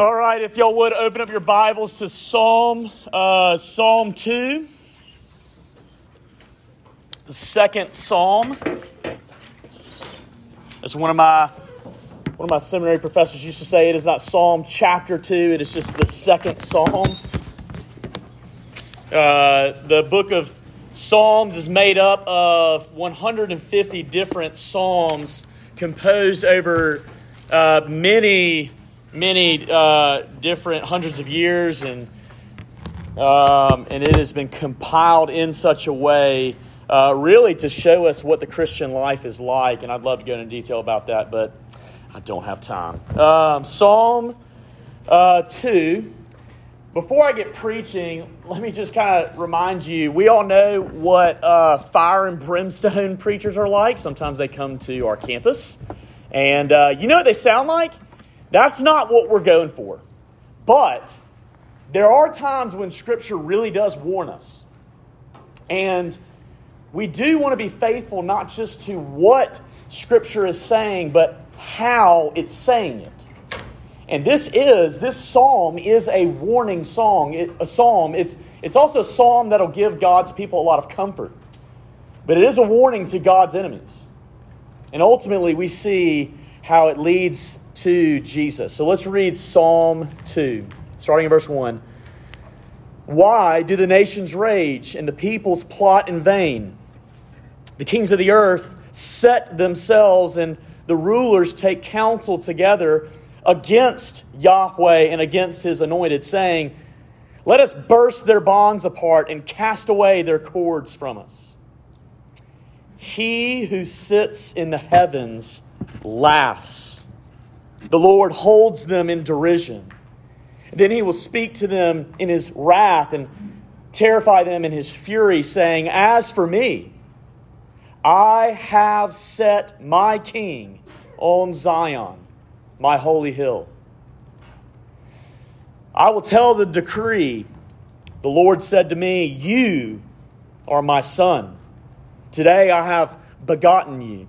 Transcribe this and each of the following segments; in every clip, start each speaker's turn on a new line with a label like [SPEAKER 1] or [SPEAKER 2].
[SPEAKER 1] All right, if y'all would open up your Bibles to Psalm uh, Psalm two, the second Psalm. As one of my one of my seminary professors used to say, it is not Psalm chapter two; it is just the second Psalm. Uh, the book of Psalms is made up of 150 different psalms composed over uh, many many uh, different hundreds of years, and um, and it has been compiled in such a way, uh, really, to show us what the Christian life is like. And I'd love to go into detail about that, but I don't have time. Um, Psalm uh, two. Before I get preaching, let me just kind of remind you we all know what uh, fire and brimstone preachers are like. Sometimes they come to our campus. And uh, you know what they sound like? That's not what we're going for. But there are times when Scripture really does warn us. And we do want to be faithful not just to what Scripture is saying, but how it's saying it. And this is, this psalm is a warning song, it, a psalm. It's, it's also a psalm that'll give God's people a lot of comfort. But it is a warning to God's enemies. And ultimately, we see how it leads to Jesus. So let's read Psalm 2, starting in verse 1. Why do the nations rage and the peoples plot in vain? The kings of the earth set themselves and the rulers take counsel together against Yahweh and against his anointed, saying, Let us burst their bonds apart and cast away their cords from us. He who sits in the heavens laughs. The Lord holds them in derision. Then he will speak to them in his wrath and terrify them in his fury, saying, As for me, I have set my king on Zion, my holy hill. I will tell the decree. The Lord said to me, You are my son. Today I have begotten you.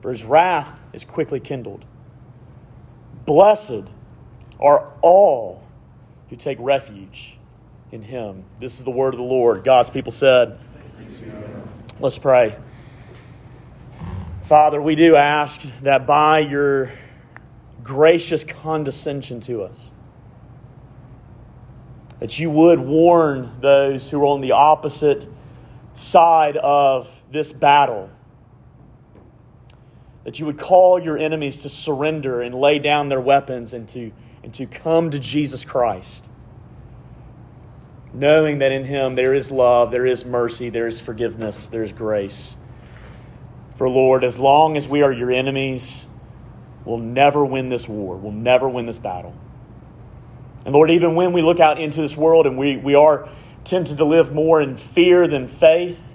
[SPEAKER 1] for his wrath is quickly kindled. Blessed are all who take refuge in him. This is the word of the Lord. God's people said, Let's pray. Father, we do ask that by your gracious condescension to us, that you would warn those who are on the opposite side of this battle that you would call your enemies to surrender and lay down their weapons and to, and to come to Jesus Christ, knowing that in Him there is love, there is mercy, there is forgiveness, there is grace. For Lord, as long as we are your enemies, we'll never win this war, we'll never win this battle. And Lord, even when we look out into this world and we, we are tempted to live more in fear than faith,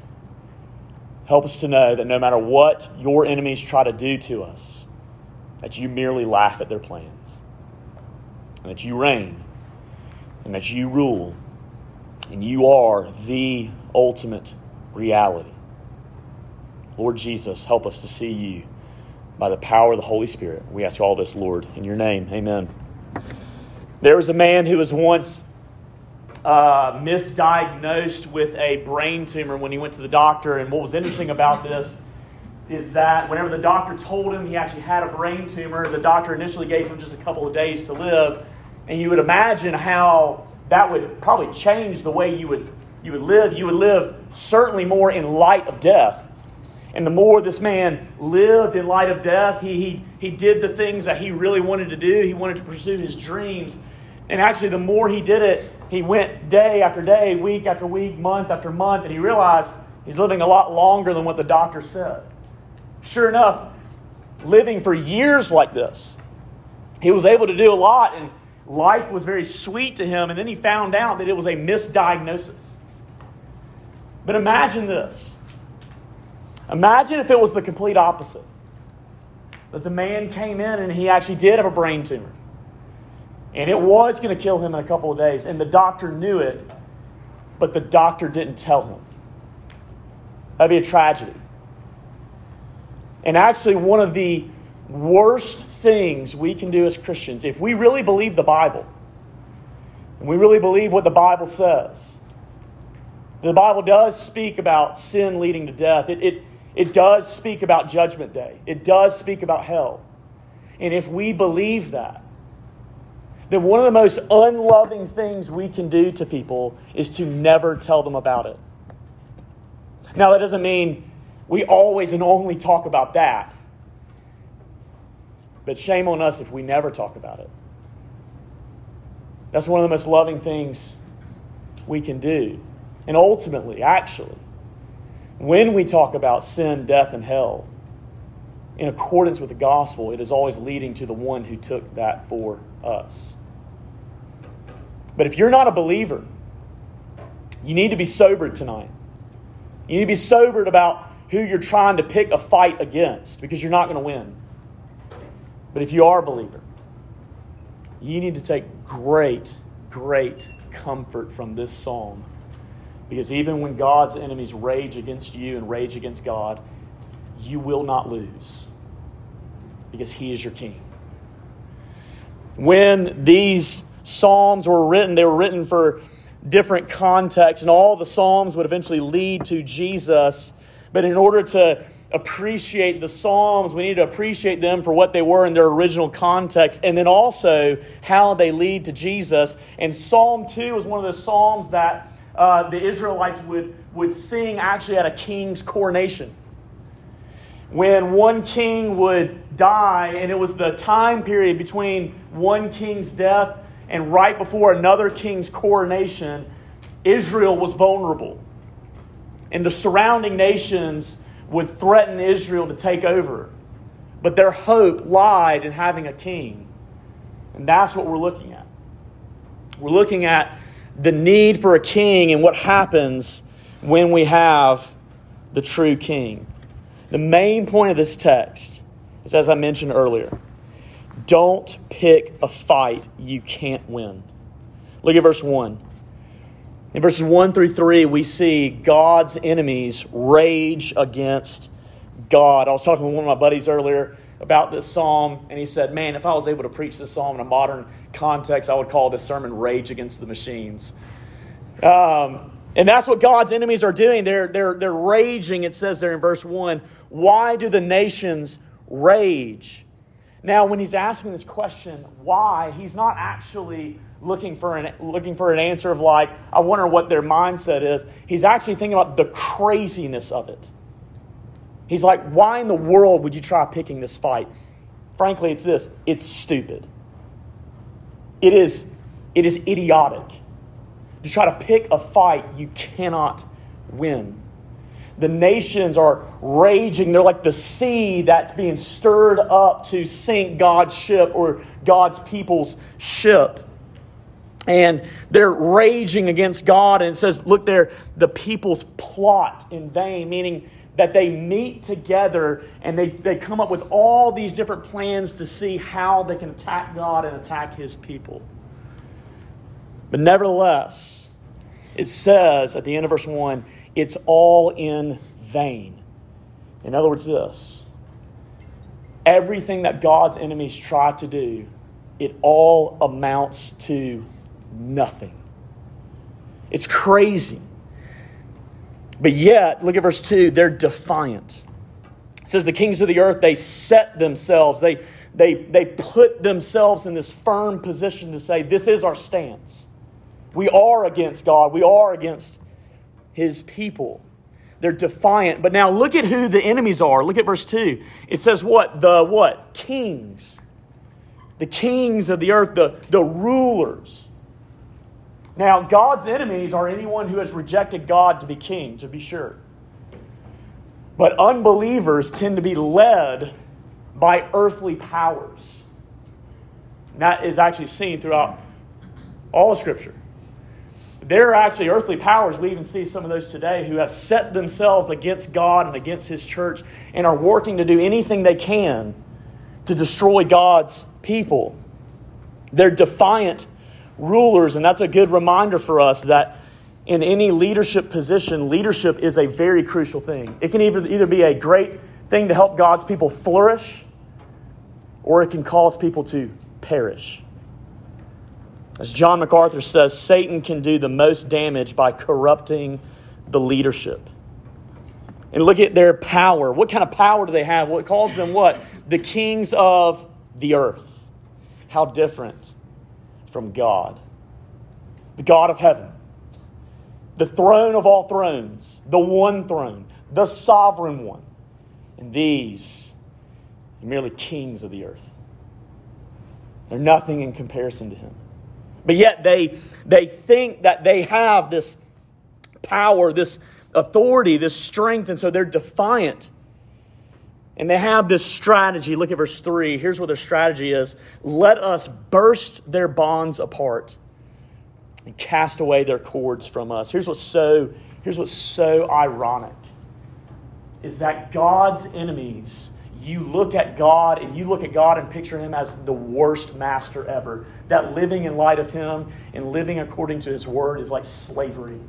[SPEAKER 1] Help us to know that no matter what your enemies try to do to us, that you merely laugh at their plans, and that you reign, and that you rule, and you are the ultimate reality. Lord Jesus, help us to see you by the power of the Holy Spirit. We ask all this, Lord, in your name. Amen. There was a man who was once uh, misdiagnosed with a brain tumor when he went to the doctor. And what was interesting about this is that whenever the doctor told him he actually had a brain tumor, the doctor initially gave him just a couple of days to live. And you would imagine how that would probably change the way you would, you would live. You would live certainly more in light of death. And the more this man lived in light of death, he, he, he did the things that he really wanted to do. He wanted to pursue his dreams. And actually, the more he did it, he went day after day, week after week, month after month, and he realized he's living a lot longer than what the doctor said. Sure enough, living for years like this, he was able to do a lot. And life was very sweet to him, and then he found out that it was a misdiagnosis. But imagine this. Imagine if it was the complete opposite. That the man came in and he actually did have a brain tumor. And it was going to kill him in a couple of days. And the doctor knew it, but the doctor didn't tell him. That'd be a tragedy. And actually, one of the worst things we can do as Christians, if we really believe the Bible, and we really believe what the Bible says, the Bible does speak about sin leading to death. It, it, it does speak about Judgment Day. It does speak about hell. And if we believe that, then one of the most unloving things we can do to people is to never tell them about it. Now, that doesn't mean we always and only talk about that. But shame on us if we never talk about it. That's one of the most loving things we can do. And ultimately, actually, when we talk about sin, death, and hell, in accordance with the gospel, it is always leading to the one who took that for us. But if you're not a believer, you need to be sobered tonight. You need to be sobered about who you're trying to pick a fight against because you're not going to win. But if you are a believer, you need to take great, great comfort from this psalm. Because even when God's enemies rage against you and rage against God, you will not lose because He is your King. When these Psalms were written, they were written for different contexts, and all the Psalms would eventually lead to Jesus. But in order to appreciate the Psalms, we need to appreciate them for what they were in their original context, and then also how they lead to Jesus. And Psalm 2 is one of those Psalms that uh, the Israelites would, would sing actually at a king's coronation. When one king would die, and it was the time period between one king's death and right before another king's coronation, Israel was vulnerable. And the surrounding nations would threaten Israel to take over. But their hope lied in having a king. And that's what we're looking at. We're looking at the need for a king and what happens when we have the true king. The main point of this text is, as I mentioned earlier, don't pick a fight you can't win. Look at verse 1. In verses 1 through 3, we see God's enemies rage against God. I was talking with one of my buddies earlier about this psalm, and he said, Man, if I was able to preach this psalm in a modern context, I would call this sermon Rage Against the Machines. Um, and that's what God's enemies are doing. They're, they're, they're raging, it says there in verse 1. Why do the nations rage? Now, when he's asking this question, why, he's not actually looking for an, looking for an answer of like, I wonder what their mindset is. He's actually thinking about the craziness of it. He's like, why in the world would you try picking this fight? Frankly, it's this it's stupid. It is, it is idiotic. To try to pick a fight you cannot win. The nations are raging. They're like the sea that's being stirred up to sink God's ship or God's people's ship. And they're raging against God. And it says, look there, the people's plot in vain, meaning that they meet together and they, they come up with all these different plans to see how they can attack God and attack his people. But nevertheless, it says at the end of verse 1 it's all in vain. In other words, this everything that God's enemies try to do, it all amounts to nothing. It's crazy. But yet, look at verse 2, they're defiant. It says, The kings of the earth, they set themselves, they, they, they put themselves in this firm position to say, This is our stance. We are against God, we are against his people. They're defiant. But now look at who the enemies are. Look at verse 2. It says what? The what? Kings. The kings of the earth, the, the rulers. Now, God's enemies are anyone who has rejected God to be king, to be sure. But unbelievers tend to be led by earthly powers. And that is actually seen throughout all of Scripture. There are actually earthly powers, we even see some of those today, who have set themselves against God and against His church and are working to do anything they can to destroy God's people. They're defiant rulers, and that's a good reminder for us that in any leadership position, leadership is a very crucial thing. It can either, either be a great thing to help God's people flourish, or it can cause people to perish. As John MacArthur says, Satan can do the most damage by corrupting the leadership. And look at their power. What kind of power do they have? What calls them what? The kings of the earth. How different from God. The God of heaven. The throne of all thrones. The one throne. The sovereign one. And these are merely kings of the earth. They're nothing in comparison to him. But yet they, they think that they have this power, this authority, this strength, and so they're defiant. And they have this strategy. Look at verse 3. Here's what their strategy is let us burst their bonds apart and cast away their cords from us. Here's what's so, here's what's so ironic is that God's enemies you look at God and you look at God and picture Him as the worst master ever. That living in light of Him and living according to His word is like slavery.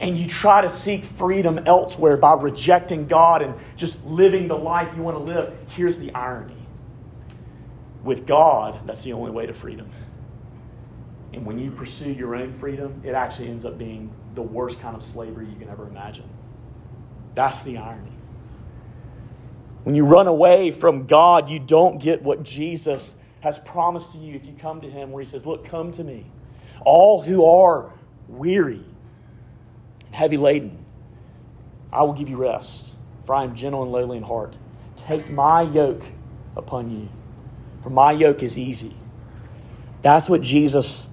[SPEAKER 1] And you try to seek freedom elsewhere by rejecting God and just living the life you want to live. Here's the irony with God, that's the only way to freedom. And when you pursue your own freedom, it actually ends up being the worst kind of slavery you can ever imagine. That's the irony. When you run away from God, you don't get what Jesus has promised to you if you come to Him, where He says, Look, come to me. All who are weary and heavy laden, I will give you rest, for I am gentle and lowly in heart. Take my yoke upon you, for my yoke is easy. That's what Jesus,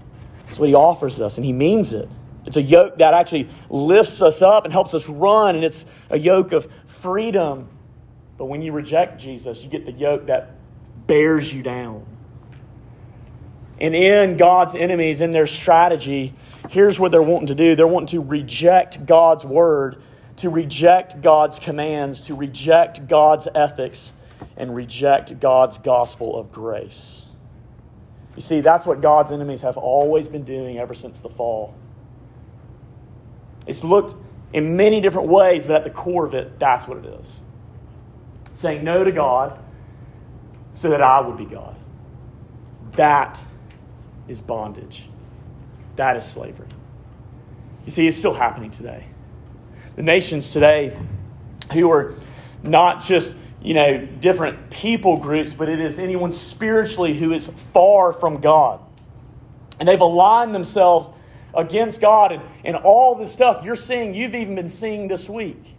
[SPEAKER 1] that's what He offers us, and He means it. It's a yoke that actually lifts us up and helps us run, and it's a yoke of freedom but when you reject Jesus, you get the yoke that bears you down. And in God's enemies, in their strategy, here's what they're wanting to do they're wanting to reject God's word, to reject God's commands, to reject God's ethics, and reject God's gospel of grace. You see, that's what God's enemies have always been doing ever since the fall. It's looked in many different ways, but at the core of it, that's what it is saying no to God so that I would be God. That is bondage. That is slavery. You see, it's still happening today. The nations today who are not just, you know, different people groups, but it is anyone spiritually who is far from God. And they've aligned themselves against God and, and all this stuff you're seeing, you've even been seeing this week.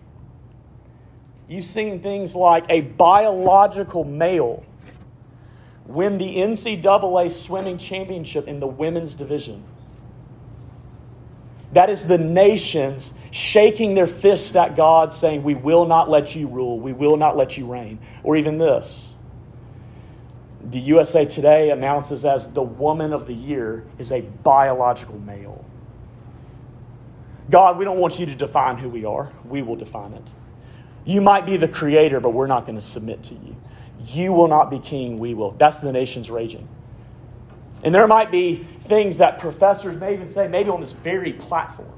[SPEAKER 1] You've seen things like a biological male win the NCAA swimming championship in the women's division. That is the nations shaking their fists at God, saying, We will not let you rule, we will not let you reign. Or even this the USA Today announces as the woman of the year is a biological male. God, we don't want you to define who we are, we will define it. You might be the creator, but we're not going to submit to you. You will not be king, we will. That's the nation's raging. And there might be things that professors may even say, maybe on this very platform.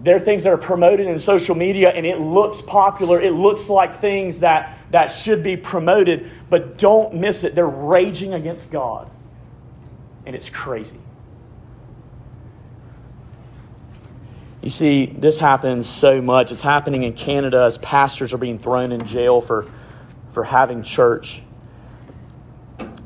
[SPEAKER 1] There are things that are promoted in social media and it looks popular. It looks like things that, that should be promoted, but don't miss it. They're raging against God. And it's crazy. You see, this happens so much. It's happening in Canada as pastors are being thrown in jail for, for having church.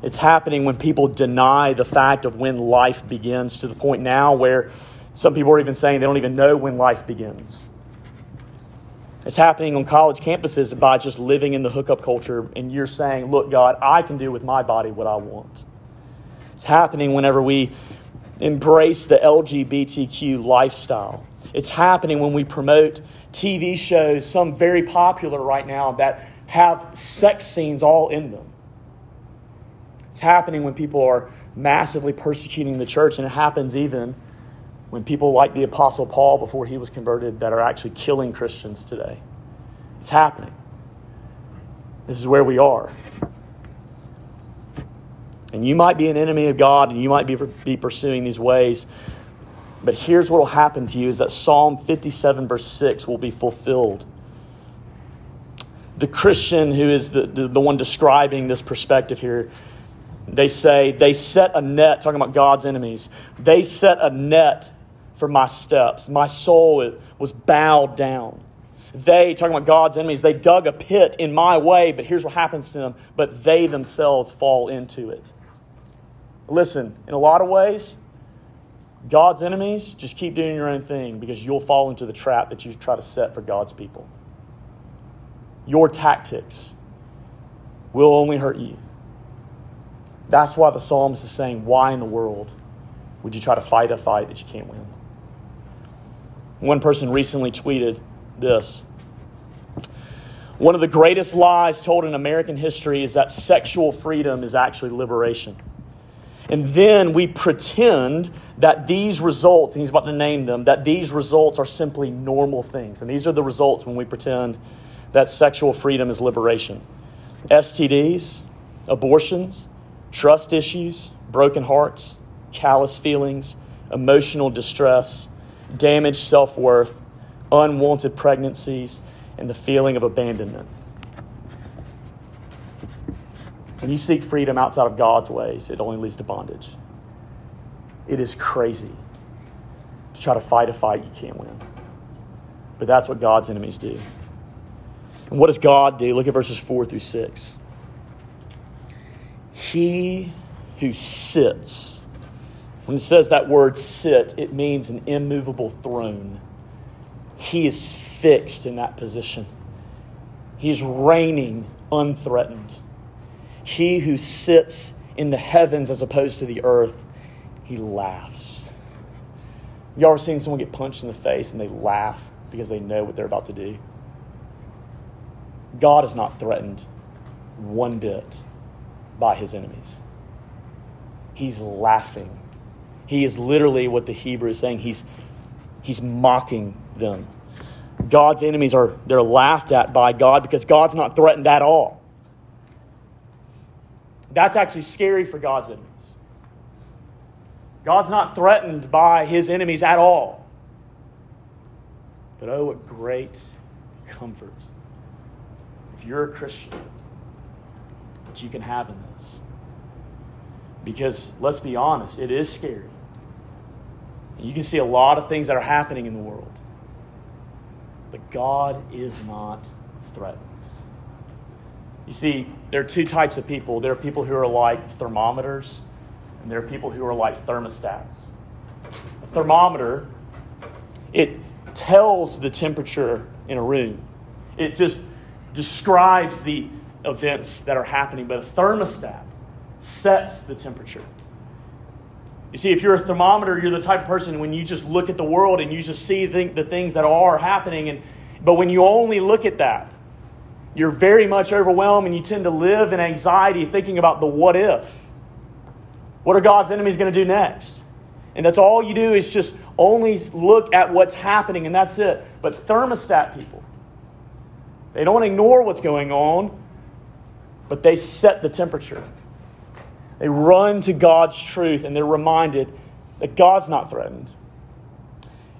[SPEAKER 1] It's happening when people deny the fact of when life begins to the point now where some people are even saying they don't even know when life begins. It's happening on college campuses by just living in the hookup culture, and you're saying, Look, God, I can do with my body what I want. It's happening whenever we embrace the LGBTQ lifestyle. It's happening when we promote TV shows, some very popular right now, that have sex scenes all in them. It's happening when people are massively persecuting the church, and it happens even when people like the Apostle Paul before he was converted that are actually killing Christians today. It's happening. This is where we are. And you might be an enemy of God and you might be, be pursuing these ways. But here's what will happen to you is that Psalm 57, verse 6 will be fulfilled. The Christian who is the, the, the one describing this perspective here, they say, they set a net, talking about God's enemies, they set a net for my steps. My soul was bowed down. They, talking about God's enemies, they dug a pit in my way, but here's what happens to them, but they themselves fall into it. Listen, in a lot of ways, God's enemies, just keep doing your own thing because you'll fall into the trap that you try to set for God's people. Your tactics will only hurt you. That's why the psalmist is saying, Why in the world would you try to fight a fight that you can't win? One person recently tweeted this One of the greatest lies told in American history is that sexual freedom is actually liberation. And then we pretend that these results, and he's about to name them, that these results are simply normal things. And these are the results when we pretend that sexual freedom is liberation STDs, abortions, trust issues, broken hearts, callous feelings, emotional distress, damaged self worth, unwanted pregnancies, and the feeling of abandonment. When you seek freedom outside of God's ways, it only leads to bondage. It is crazy to try to fight a fight you can't win. But that's what God's enemies do. And what does God do? Look at verses 4 through 6. He who sits, when it says that word sit, it means an immovable throne. He is fixed in that position, He's reigning unthreatened. He who sits in the heavens as opposed to the earth, he laughs. You ever seen someone get punched in the face and they laugh because they know what they're about to do? God is not threatened one bit by his enemies. He's laughing. He is literally what the Hebrew is saying. He's, he's mocking them. God's enemies are they're laughed at by God because God's not threatened at all. That's actually scary for God's enemies. God's not threatened by his enemies at all. But oh, what great comfort if you're a Christian that you can have in this. Because let's be honest, it is scary. And you can see a lot of things that are happening in the world. But God is not threatened. You see, there are two types of people. There are people who are like thermometers, and there are people who are like thermostats. A thermometer, it tells the temperature in a room. It just describes the events that are happening, but a thermostat sets the temperature. You see, if you're a thermometer, you're the type of person when you just look at the world and you just see the things that are happening, and but when you only look at that, you're very much overwhelmed and you tend to live in anxiety thinking about the what if. What are God's enemies going to do next? And that's all you do is just only look at what's happening and that's it. But thermostat people, they don't ignore what's going on, but they set the temperature. They run to God's truth and they're reminded that God's not threatened.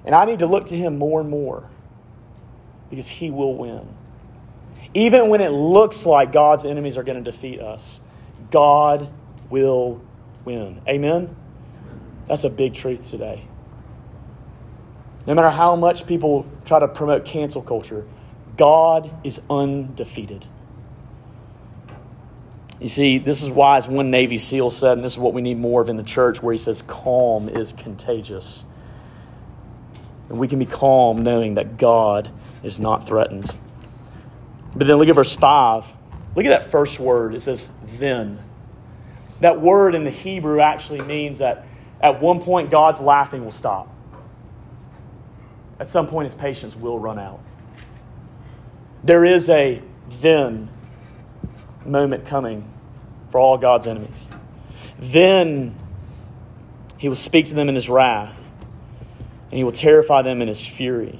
[SPEAKER 1] And I need to look to Him more and more because He will win. Even when it looks like God's enemies are going to defeat us, God will win. Amen? That's a big truth today. No matter how much people try to promote cancel culture, God is undefeated. You see, this is why, as one Navy SEAL said, and this is what we need more of in the church, where he says, calm is contagious. And we can be calm knowing that God is not threatened. But then look at verse 5. Look at that first word. It says, then. That word in the Hebrew actually means that at one point God's laughing will stop. At some point, his patience will run out. There is a then moment coming for all God's enemies. Then he will speak to them in his wrath, and he will terrify them in his fury.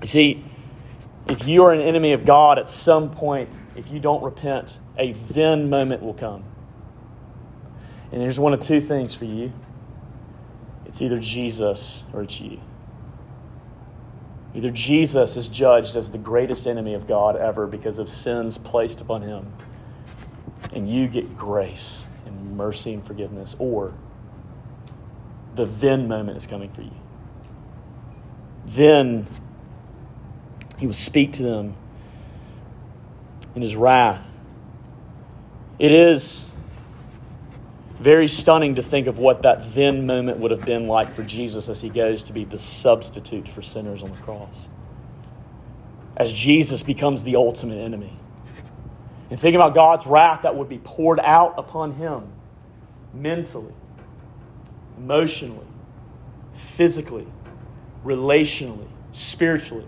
[SPEAKER 1] You see, if you are an enemy of God at some point, if you don't repent, a then moment will come. And there's one of two things for you it's either Jesus or it's you. Either Jesus is judged as the greatest enemy of God ever because of sins placed upon him, and you get grace and mercy and forgiveness, or the then moment is coming for you. Then he will speak to them in his wrath. It is very stunning to think of what that then moment would have been like for Jesus as he goes to be the substitute for sinners on the cross. As Jesus becomes the ultimate enemy. And think about God's wrath that would be poured out upon him mentally, emotionally, physically, relationally, spiritually.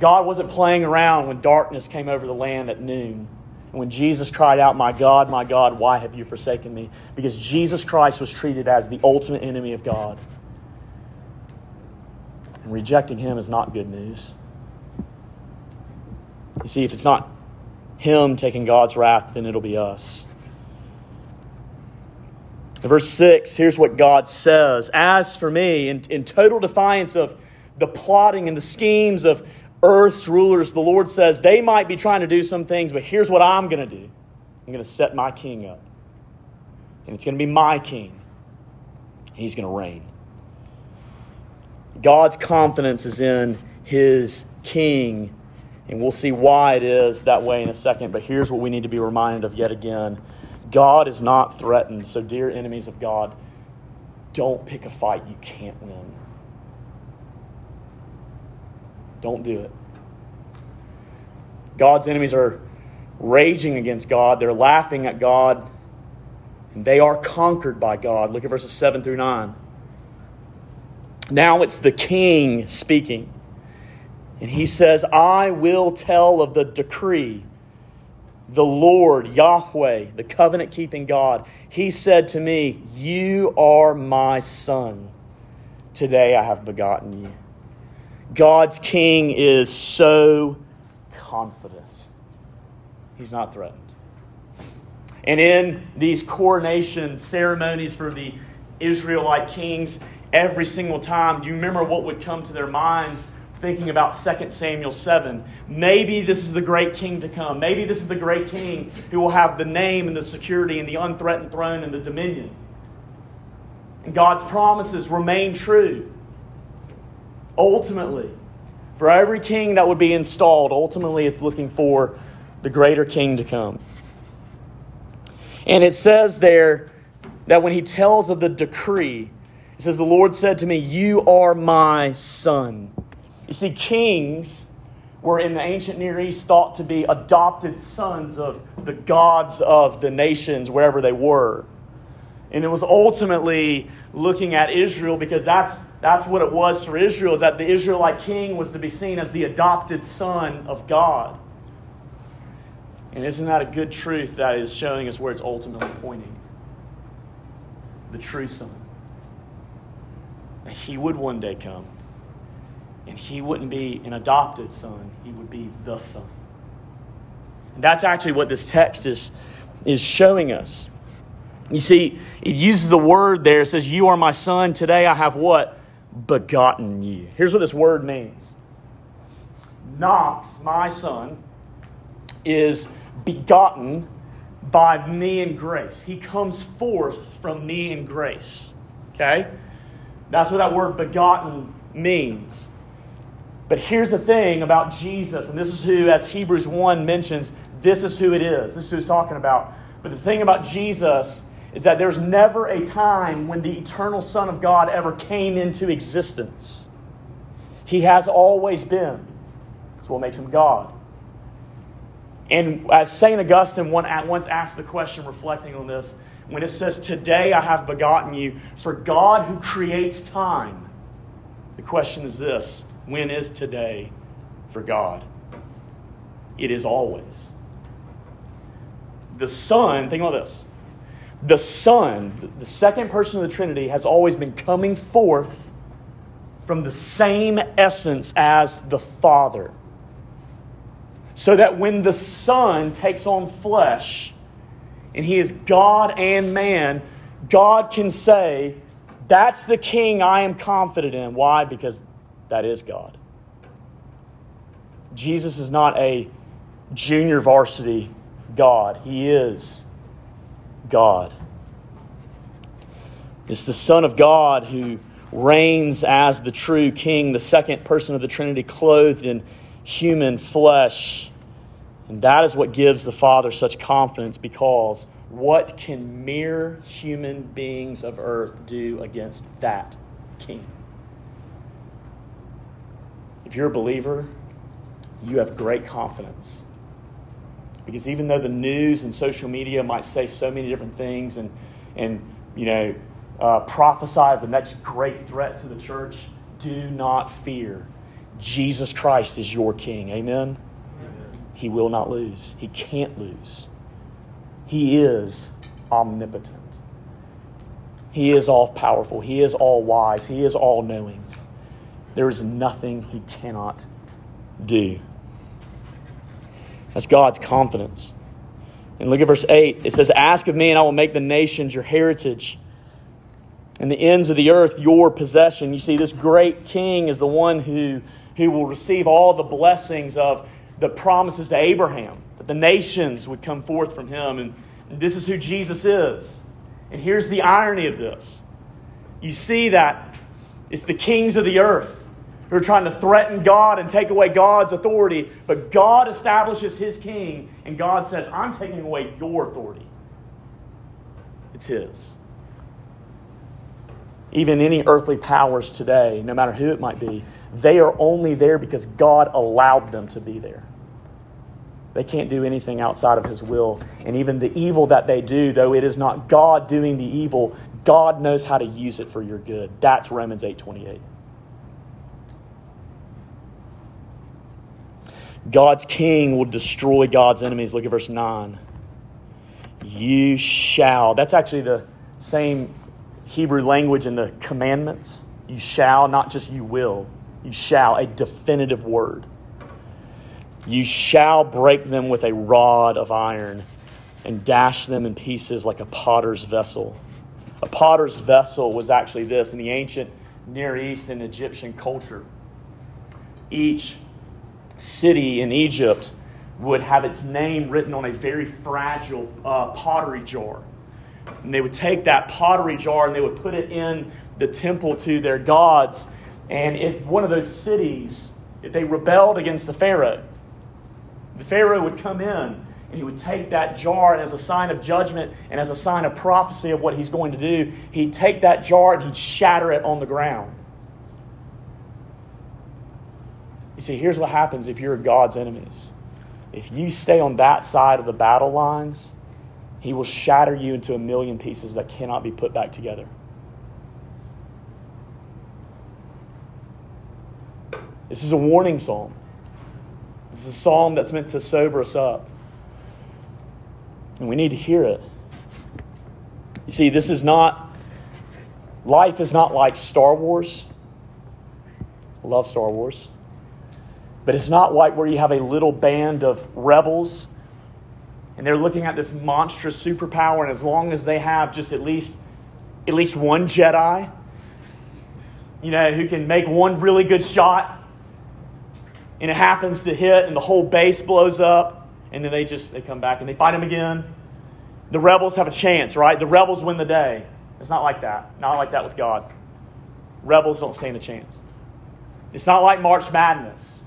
[SPEAKER 1] God wasn't playing around when darkness came over the land at noon. And when Jesus cried out, My God, my God, why have you forsaken me? Because Jesus Christ was treated as the ultimate enemy of God. And rejecting him is not good news. You see, if it's not him taking God's wrath, then it'll be us. Verse 6, here's what God says As for me, in, in total defiance of the plotting and the schemes of earth's rulers, the Lord says they might be trying to do some things, but here's what I'm going to do I'm going to set my king up. And it's going to be my king. And he's going to reign. God's confidence is in his king. And we'll see why it is that way in a second. But here's what we need to be reminded of yet again God is not threatened. So, dear enemies of God, don't pick a fight you can't win. Don't do it. God's enemies are raging against God, they're laughing at God, and they are conquered by God. Look at verses 7 through 9. Now it's the king speaking. And he says, I will tell of the decree. The Lord, Yahweh, the covenant keeping God, he said to me, You are my son. Today I have begotten you. God's king is so confident. He's not threatened. And in these coronation ceremonies for the Israelite kings, every single time, do you remember what would come to their minds thinking about 2 Samuel 7? Maybe this is the great king to come. Maybe this is the great king who will have the name and the security and the unthreatened throne and the dominion. And God's promises remain true. Ultimately, for every king that would be installed, ultimately it's looking for the greater king to come. And it says there that when he tells of the decree, he says, The Lord said to me, You are my son. You see, kings were in the ancient Near East thought to be adopted sons of the gods of the nations, wherever they were. And it was ultimately looking at Israel because that's, that's what it was for Israel, is that the Israelite king was to be seen as the adopted son of God. And isn't that a good truth that is showing us where it's ultimately pointing? The true son. He would one day come. And he wouldn't be an adopted son, he would be the son. And that's actually what this text is, is showing us. You see, it uses the word there. It says, You are my son. Today I have what? Begotten you. Here's what this word means Knox, my son, is begotten by me and grace. He comes forth from me and grace. Okay? That's what that word begotten means. But here's the thing about Jesus, and this is who, as Hebrews 1 mentions, this is who it is. This is who he's talking about. But the thing about Jesus is that there's never a time when the eternal Son of God ever came into existence. He has always been. That's what makes him God. And as St. Augustine once asked the question, reflecting on this, when it says, Today I have begotten you, for God who creates time, the question is this when is today for God? It is always. the Son, think about this. The Son, the second person of the Trinity, has always been coming forth from the same essence as the Father. So that when the Son takes on flesh and he is God and man, God can say, That's the King I am confident in. Why? Because that is God. Jesus is not a junior varsity God, He is God. It's the Son of God who reigns as the true King, the second person of the Trinity, clothed in human flesh. And that is what gives the Father such confidence because what can mere human beings of earth do against that King? If you're a believer, you have great confidence. Because even though the news and social media might say so many different things and, and you know, uh, prophesy of the next great threat to the church, do not fear. Jesus Christ is your King. Amen? Amen? He will not lose. He can't lose. He is omnipotent. He is all powerful. He is all wise. He is all knowing. There is nothing he cannot do. That's God's confidence. And look at verse 8. It says, Ask of me, and I will make the nations your heritage and the ends of the earth your possession. You see, this great king is the one who, who will receive all the blessings of the promises to Abraham, that the nations would come forth from him. And, and this is who Jesus is. And here's the irony of this you see that it's the kings of the earth who are trying to threaten God and take away God's authority, but God establishes his king, and God says, I'm taking away your authority. It's his even any earthly powers today, no matter who it might be, they are only there because God allowed them to be there. They can't do anything outside of His will. And even the evil that they do, though it is not God doing the evil, God knows how to use it for your good. That's Romans 8 28. God's king will destroy God's enemies. Look at verse 9. You shall. That's actually the same Hebrew language in the commandments. You shall, not just you will. You shall, a definitive word. You shall break them with a rod of iron and dash them in pieces like a potter's vessel. A potter's vessel was actually this in the ancient Near East and Egyptian culture. Each city in Egypt would have its name written on a very fragile uh, pottery jar. And they would take that pottery jar and they would put it in the temple to their gods. And if one of those cities, if they rebelled against the Pharaoh, the Pharaoh would come in and he would take that jar and as a sign of judgment and as a sign of prophecy of what he's going to do, he'd take that jar and he'd shatter it on the ground. You see, here's what happens if you're God's enemies. If you stay on that side of the battle lines, he will shatter you into a million pieces that cannot be put back together. This is a warning psalm. This is a psalm that's meant to sober us up. And we need to hear it. You see, this is not, life is not like Star Wars. I love Star Wars. But it's not like where you have a little band of rebels and they're looking at this monstrous superpower and as long as they have just at least at least one jedi you know who can make one really good shot and it happens to hit and the whole base blows up and then they just they come back and they fight him again. The rebels have a chance right? The rebels win the day. It's not like that. Not like that with god. Rebels don't stand a chance. It's not like march madness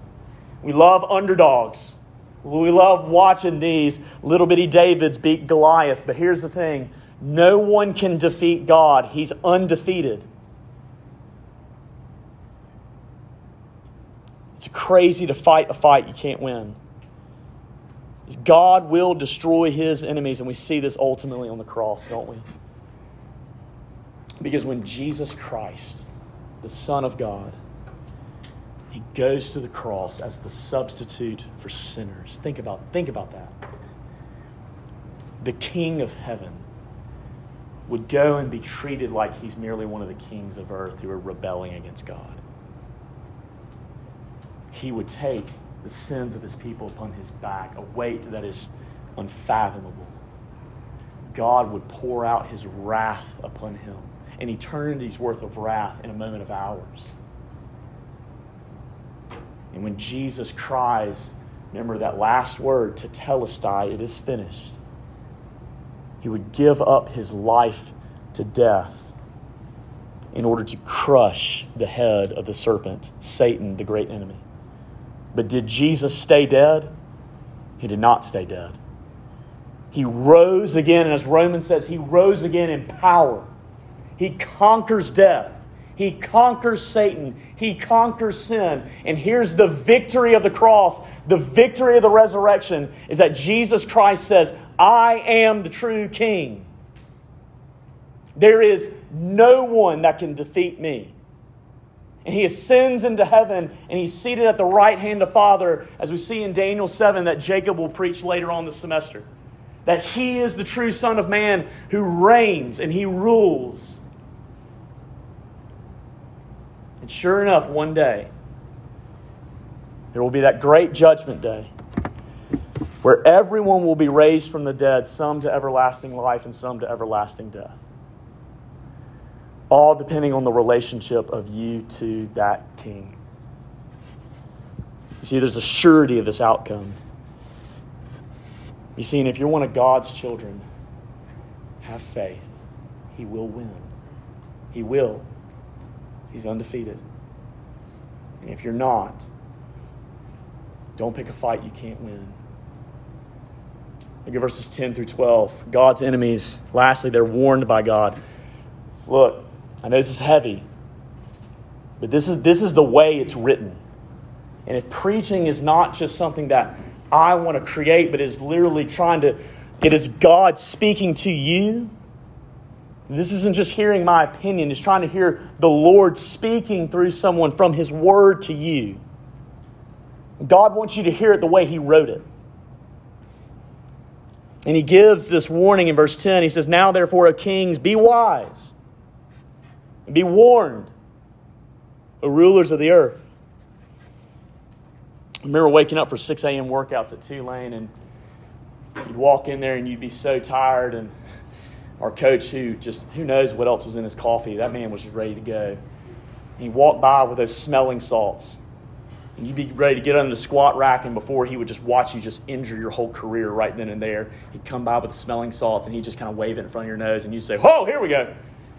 [SPEAKER 1] we love underdogs we love watching these little bitty Davids beat Goliath, but here's the thing no one can defeat God, He's undefeated. It's crazy to fight a fight you can't win. God will destroy his enemies, and we see this ultimately on the cross, don't we? Because when Jesus Christ, the Son of God, he goes to the cross as the substitute for sinners. Think about, think about that. the king of heaven, would go and be treated like he's merely one of the kings of earth who are rebelling against God. He would take the sins of his people upon his back, a weight that is unfathomable. God would pour out his wrath upon him, an eternity's worth of wrath in a moment of hours. And when Jesus cries, remember that last word, tetelestai, it is finished. He would give up his life to death in order to crush the head of the serpent, Satan, the great enemy. But did Jesus stay dead? He did not stay dead. He rose again, and as Romans says, he rose again in power. He conquers death. He conquers Satan. He conquers sin. And here's the victory of the cross. The victory of the resurrection is that Jesus Christ says, I am the true king. There is no one that can defeat me. And he ascends into heaven and he's seated at the right hand of Father, as we see in Daniel 7 that Jacob will preach later on this semester. That he is the true Son of Man who reigns and he rules. And sure enough, one day, there will be that great judgment day where everyone will be raised from the dead, some to everlasting life and some to everlasting death. All depending on the relationship of you to that king. You see, there's a surety of this outcome. You see, and if you're one of God's children, have faith. He will win. He will. He's undefeated. And if you're not, don't pick a fight you can't win. Look at verses 10 through 12. God's enemies, lastly, they're warned by God. Look, I know this is heavy, but this is, this is the way it's written. And if preaching is not just something that I want to create, but is literally trying to, it is God speaking to you, this isn't just hearing my opinion, it's trying to hear the Lord speaking through someone from His Word to you. God wants you to hear it the way He wrote it. And He gives this warning in verse 10. He says, Now therefore, O kings, be wise and be warned, O rulers of the earth. I remember waking up for 6 a.m. workouts at Tulane, and you'd walk in there and you'd be so tired and our coach who just who knows what else was in his coffee. That man was just ready to go. And he walked by with those smelling salts. And you'd be ready to get under the squat rack, and before he would just watch you just injure your whole career right then and there, he'd come by with the smelling salts and he'd just kind of wave it in front of your nose, and you'd say, Whoa, here we go.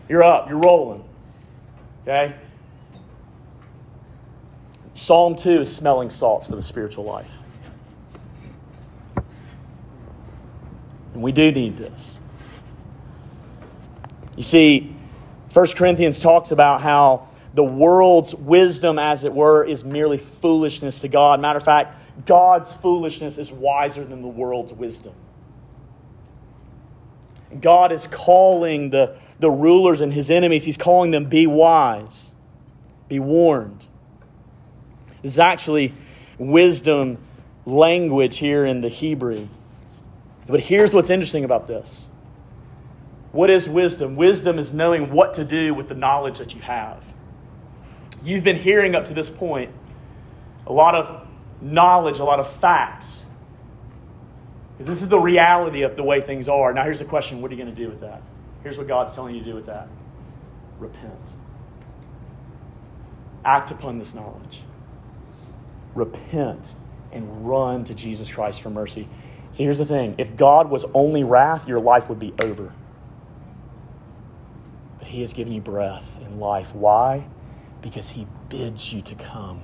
[SPEAKER 1] You're up, you're rolling. Okay? Psalm 2 is smelling salts for the spiritual life. And we do need this. You see, 1 Corinthians talks about how the world's wisdom, as it were, is merely foolishness to God. Matter of fact, God's foolishness is wiser than the world's wisdom. God is calling the, the rulers and his enemies, he's calling them, be wise, be warned. This is actually wisdom language here in the Hebrew. But here's what's interesting about this what is wisdom? Wisdom is knowing what to do with the knowledge that you have. You've been hearing up to this point a lot of knowledge, a lot of facts. Because this is the reality of the way things are. Now, here's the question what are you going to do with that? Here's what God's telling you to do with that repent. Act upon this knowledge. Repent and run to Jesus Christ for mercy. See, here's the thing if God was only wrath, your life would be over. He has given you breath and life. Why? Because He bids you to come.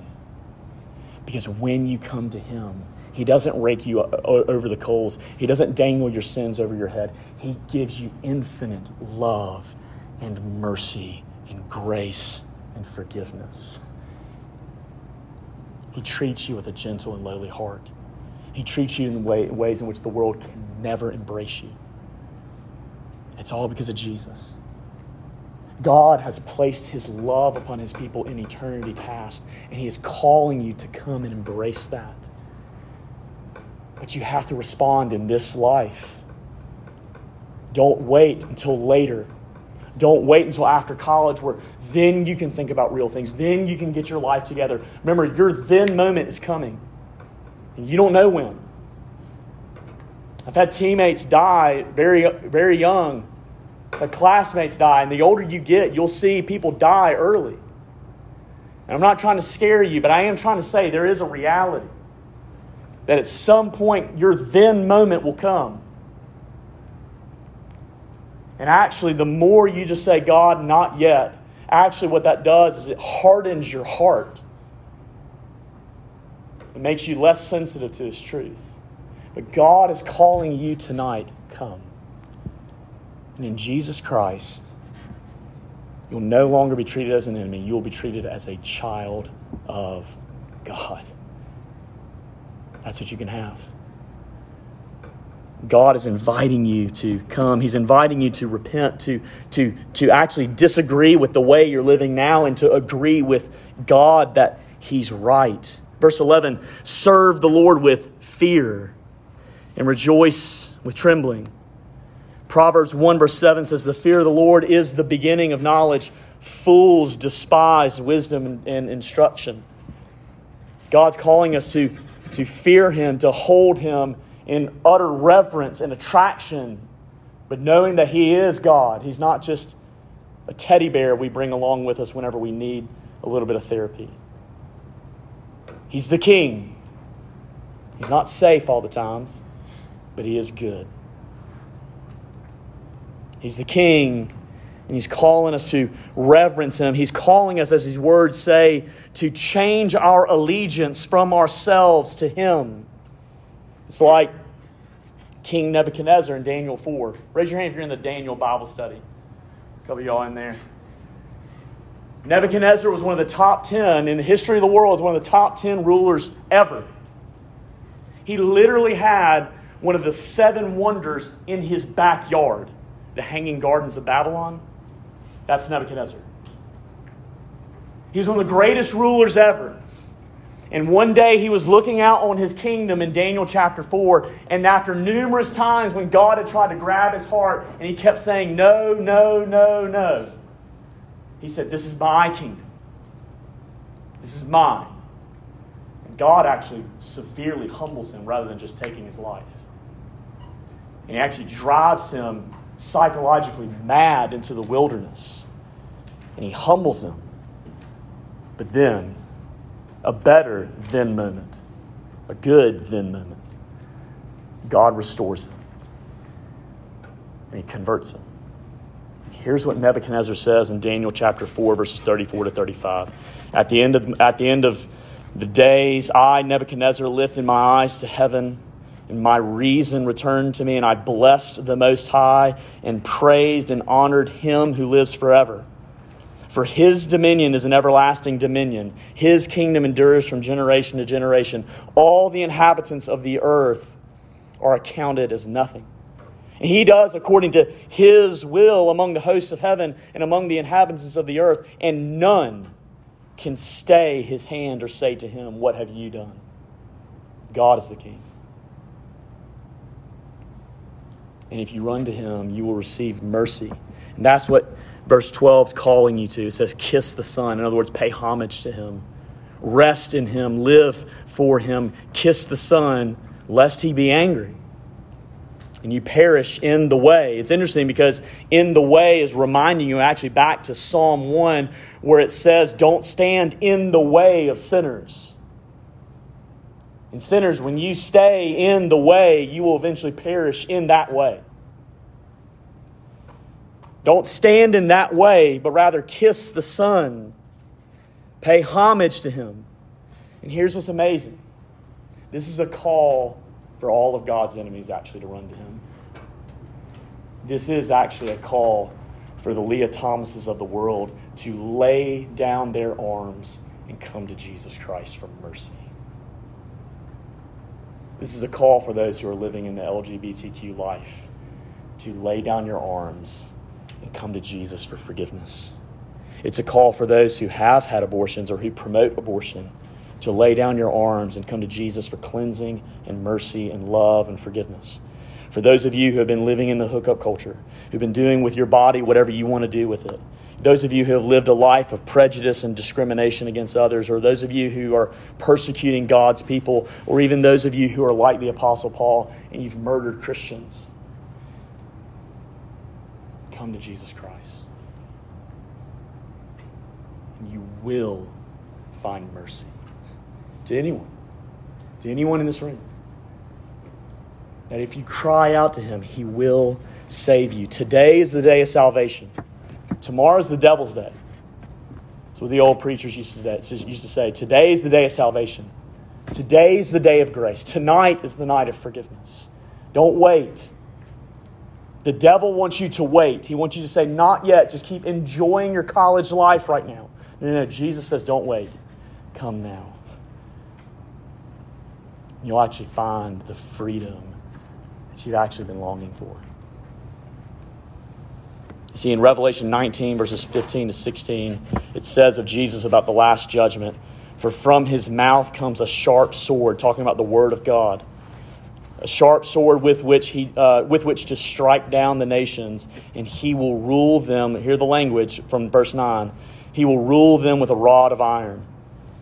[SPEAKER 1] Because when you come to Him, He doesn't rake you over the coals, He doesn't dangle your sins over your head. He gives you infinite love and mercy and grace and forgiveness. He treats you with a gentle and lowly heart. He treats you in way, ways in which the world can never embrace you. It's all because of Jesus. God has placed his love upon his people in eternity past, and he is calling you to come and embrace that. But you have to respond in this life. Don't wait until later. Don't wait until after college where then you can think about real things. Then you can get your life together. Remember, your then moment is coming. And you don't know when. I've had teammates die very, very young. I've classmates die. And the older you get, you'll see people die early. And I'm not trying to scare you, but I am trying to say there is a reality that at some point your then moment will come. And actually, the more you just say, God, not yet, actually, what that does is it hardens your heart. It makes you less sensitive to His truth. But God is calling you tonight, come. And in Jesus Christ, you'll no longer be treated as an enemy. You will be treated as a child of God. That's what you can have. God is inviting you to come. He's inviting you to repent, to, to, to actually disagree with the way you're living now and to agree with God that He's right. Verse 11 serve the Lord with fear and rejoice with trembling. Proverbs 1, verse 7 says, The fear of the Lord is the beginning of knowledge. Fools despise wisdom and, instruction. God's calling us to, to fear Him, to hold Him in utter reverence and attraction, but knowing that He is God. He's not just a teddy bear we bring along with us whenever we need a little bit of therapy. He's the King. He's not safe all the times, but He is good. He's the King, and He's calling us to reverence Him. He's calling us, as His words say, to change our allegiance from ourselves to Him. It's like King Nebuchadnezzar in Daniel 4. Raise your hand if you're in the Daniel Bible study. A couple of y'all in there. Nebuchadnezzar was one of the top 10 in the history of the world, one of the top 10 rulers ever. He literally had one of the seven wonders in his backyard, the Hanging Gardens of Babylon. That's Nebuchadnezzar. He was one of the greatest rulers ever. And one day he was looking out on his kingdom in Daniel chapter 4. And after numerous times when God had tried to grab his heart and he kept saying, No, no, no, no, he said, This is my kingdom. This is mine. And God actually severely humbles him rather than just taking his life. And he actually drives him psychologically mad into the wilderness. And he humbles him. But then, a better then moment, a good then moment. God restores him and he converts him. Here's what Nebuchadnezzar says in Daniel chapter 4, verses 34 to 35. At the end of, at the, end of the days, I, Nebuchadnezzar, lifted my eyes to heaven, and my reason returned to me, and I blessed the Most High, and praised and honored him who lives forever. For his dominion is an everlasting dominion. His kingdom endures from generation to generation. All the inhabitants of the earth are accounted as nothing. And he does according to his will among the hosts of heaven and among the inhabitants of the earth, and none can stay his hand or say to him, What have you done? God is the king. And if you run to him, you will receive mercy. And that's what verse 12 is calling you to. It says, Kiss the Son. In other words, pay homage to him, rest in him, live for him, kiss the Son, lest he be angry. And you perish in the way. It's interesting because in the way is reminding you actually back to Psalm 1 where it says, Don't stand in the way of sinners. And sinners, when you stay in the way, you will eventually perish in that way. Don't stand in that way, but rather kiss the Son. Pay homage to Him. And here's what's amazing this is a call for all of God's enemies actually to run to Him. This is actually a call for the Lia Thomases of the world to lay down their arms and come to Jesus Christ for mercy. This is a call for those who are living in the LGBTQ life to lay down your arms and come to Jesus for forgiveness. It's a call for those who have had abortions or who promote abortion to lay down your arms and come to Jesus for cleansing and mercy and love and forgiveness. For those of you who have been living in the hookup culture, who've been doing with your body whatever you want to do with it, those of you who have lived a life of prejudice and discrimination against others, or those of you who are persecuting God's people, or even those of you who are like the Apostle Paul and you've murdered Christians, come to Jesus Christ. And you will find mercy to anyone, to anyone in this room. That if you cry out to him, he will save you. Today is the day of salvation. Tomorrow is the devil's day. That's what the old preachers used to, used to say. Today is the day of salvation. Today is the day of grace. Tonight is the night of forgiveness. Don't wait. The devil wants you to wait. He wants you to say, Not yet. Just keep enjoying your college life right now. No, no, no. Jesus says, Don't wait. Come now. You'll actually find the freedom that you've actually been longing for. See, in Revelation 19, verses 15 to 16, it says of Jesus about the last judgment For from his mouth comes a sharp sword, talking about the word of God. A sharp sword with which, he, uh, with which to strike down the nations, and he will rule them. Hear the language from verse 9. He will rule them with a rod of iron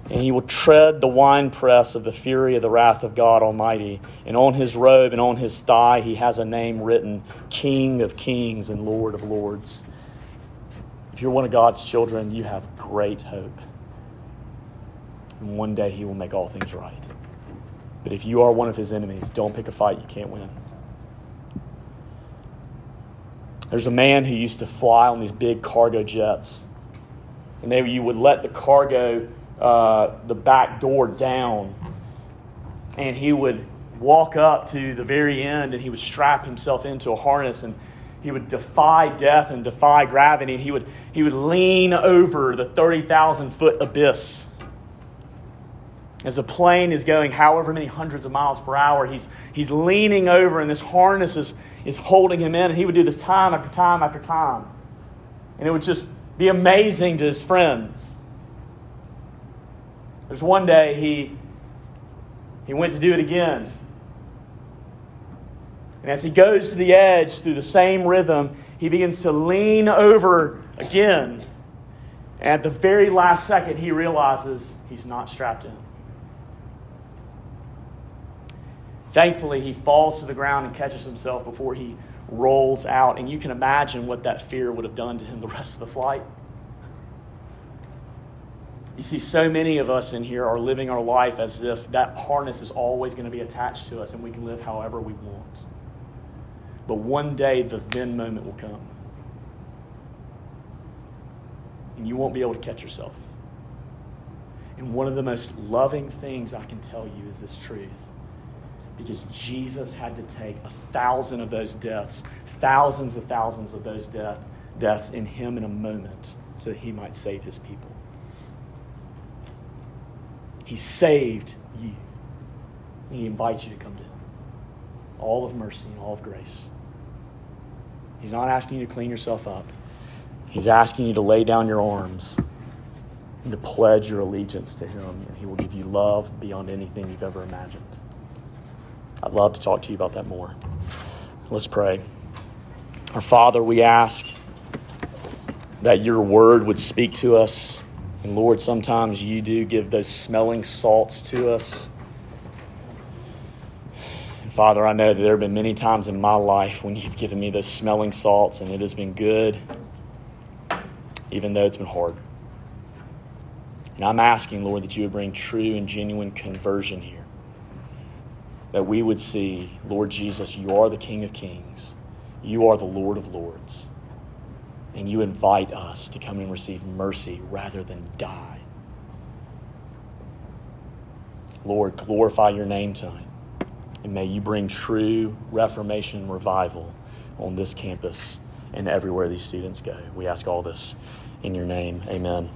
[SPEAKER 1] and he will tread the winepress of the fury of the wrath of God Almighty. And on his robe and on his thigh he has a name written King of Kings and Lord of Lords. If you're one of God's children, you have great hope. And one day he will make all things right. But if you are one of his enemies, don't pick a fight you can't win. There's a man who used to fly on these big cargo jets. And they, you would let the cargo uh, the back door down. And he would walk up to the very end and he would strap himself into a harness and he would defy death and defy gravity. And he would, he would lean over the 30,000 foot abyss. As the plane is going however many hundreds of miles per hour, he's, he's leaning over and this harness is, is holding him in. And he would do this time after time after time. And it would just be amazing to his friends. There's one day he, he went to do it again. And as he goes to the edge through the same rhythm, he begins to lean over again. And at the very last second, he realizes he's not strapped in. Thankfully, he falls to the ground and catches himself before he rolls out. And you can imagine what that fear would have done to him the rest of the flight. You see, so many of us in here are living our life as if that harness is always going to be attached to us and we can live however we want. But one day the then moment will come. And you won't be able to catch yourself. And one of the most loving things I can tell you is this truth. Because Jesus had to take a thousand of those deaths, thousands of thousands of those death, deaths in him in a moment so that he might save his people. He saved you. He invites you to come to Him. All of mercy and all of grace. He's not asking you to clean yourself up. He's asking you to lay down your arms and to pledge your allegiance to Him, and He will give you love beyond anything you've ever imagined. I'd love to talk to you about that more. Let's pray. Our Father, we ask that your word would speak to us and Lord, sometimes you do give those smelling salts to us. And Father, I know that there have been many times in my life when you've given me those smelling salts and it has been good, even though it's been hard. And I'm asking, Lord, that you would bring true and genuine conversion here. That we would see, Lord Jesus, you are the King of Kings, you are the Lord of Lords and you invite us to come and receive mercy rather than die. Lord, glorify your name tonight. And may you bring true reformation and revival on this campus and everywhere these students go. We ask all this in your name. Amen.